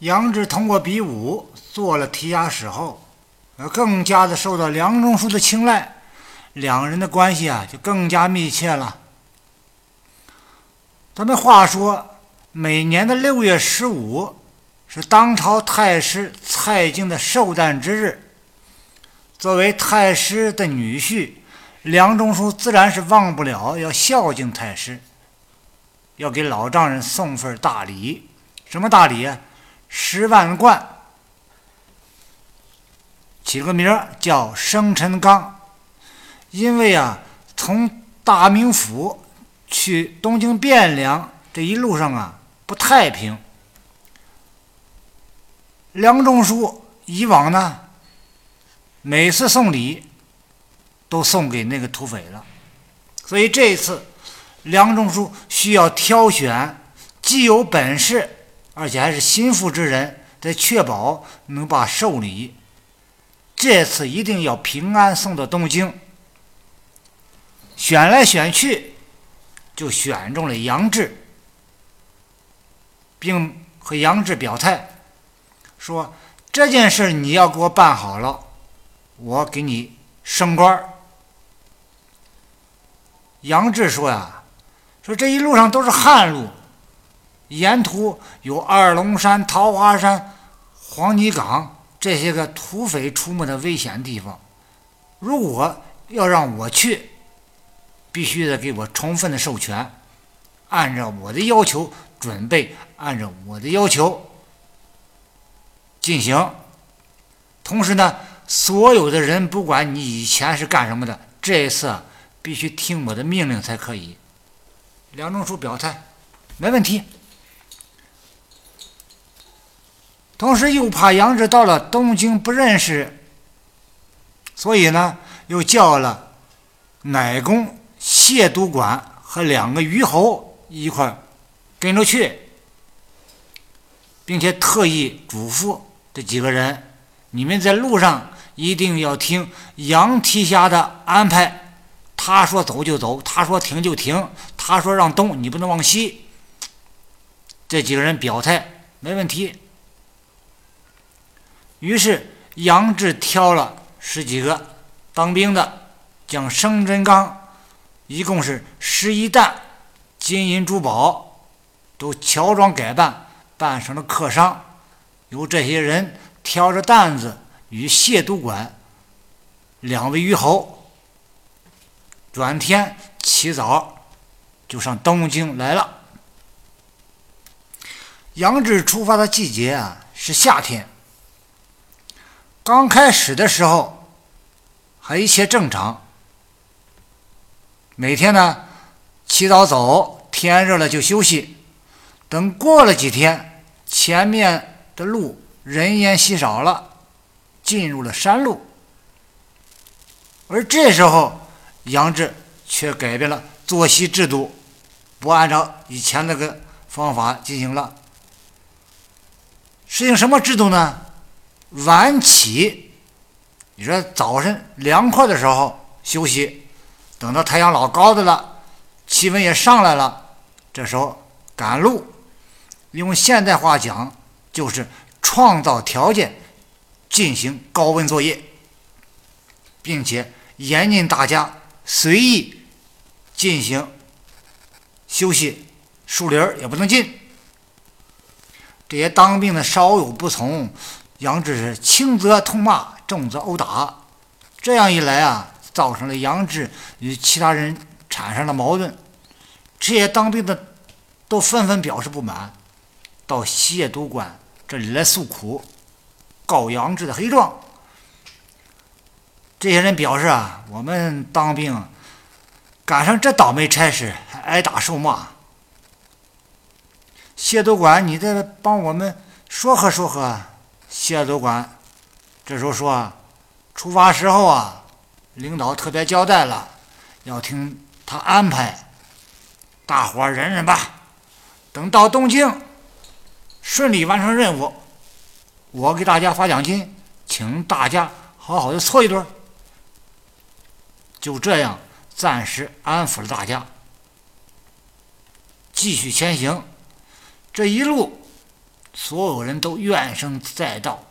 杨志通过比武做了提押使后，呃，更加的受到梁中书的青睐，两人的关系啊就更加密切了。咱们话说，每年的六月十五是当朝太师蔡京的寿诞之日。作为太师的女婿，梁中书自然是忘不了要孝敬太师，要给老丈人送份大礼。什么大礼啊？十万贯。起个名儿叫生辰纲，因为啊，从大名府。去东京汴梁这一路上啊不太平。梁中书以往呢，每次送礼都送给那个土匪了，所以这一次梁中书需要挑选既有本事而且还是心腹之人，得确保能把寿礼这次一定要平安送到东京。选来选去。就选中了杨志，并和杨志表态说：“这件事你要给我办好了，我给你升官。”杨志说：“呀，说这一路上都是旱路，沿途有二龙山、桃花山、黄泥岗这些个土匪出没的危险地方，如果要让我去。”必须得给我充分的授权，按照我的要求准备，按照我的要求进行。同时呢，所有的人，不管你以前是干什么的，这一次必须听我的命令才可以。梁中书表态，没问题。同时又怕杨志到了东京不认识，所以呢，又叫了乃公。谢督管和两个虞侯一块跟着去，并且特意嘱咐这几个人：你们在路上一定要听杨提辖的安排，他说走就走，他说停就停，他说让东你不能往西。这几个人表态没问题。于是杨志挑了十几个当兵的，将生辰纲。一共是十一担金银珠宝，都乔装改扮，扮成了客商，由这些人挑着担子，与谢督管两位虞侯，转天起早就上东京来了。杨志出发的季节啊是夏天，刚开始的时候还一切正常。每天呢，起早走，天热了就休息。等过了几天，前面的路人烟稀少了，进入了山路。而这时候，杨志却改变了作息制度，不按照以前那个方法进行了。实行什么制度呢？晚起，你说早晨凉快的时候休息。等到太阳老高的了，气温也上来了，这时候赶路，用现代话讲就是创造条件进行高温作业，并且严禁大家随意进行休息，树林也不能进。这些当兵的稍有不从，杨志是轻则痛骂，重则殴打。这样一来啊。造成了杨志与其他人产生了矛盾，这些当兵的都纷纷表示不满，到谢督官这里来诉苦，告杨志的黑状。这些人表示啊，我们当兵赶上这倒霉差事，还挨打受骂。谢督管，你再帮我们说和说和。谢督官这时候说，出发时候啊。领导特别交代了，要听他安排，大伙忍忍吧。等到东京，顺利完成任务，我给大家发奖金，请大家好好的搓一顿。就这样，暂时安抚了大家，继续前行。这一路所有人都怨声载道，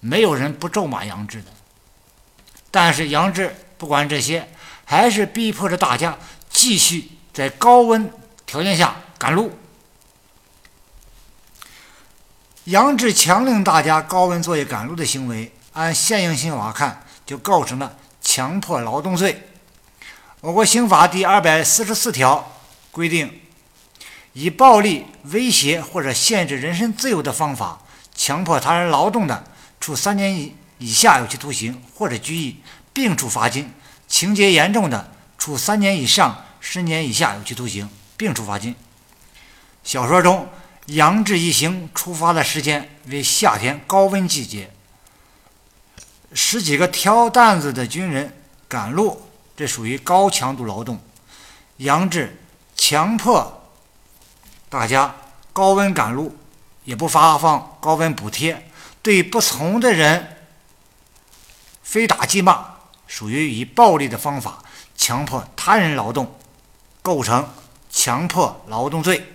没有人不咒骂杨志的。但是杨志不管这些，还是逼迫着大家继续在高温条件下赶路。杨志强令大家高温作业赶路的行为，按现行刑法看，就构成了强迫劳动罪。我国刑法第二百四十四条规定，以暴力、威胁或者限制人身自由的方法强迫他人劳动的，处三年以以下有期徒刑或者拘役，并处罚金；情节严重的，处三年以上十年以下有期徒刑，并处罚金。小说中。杨志一行出发的时间为夏天高温季节，十几个挑担子的军人赶路，这属于高强度劳动。杨志强迫大家高温赶路，也不发放高温补贴，对不从的人非打即骂，属于以暴力的方法强迫他人劳动，构成强迫劳动罪。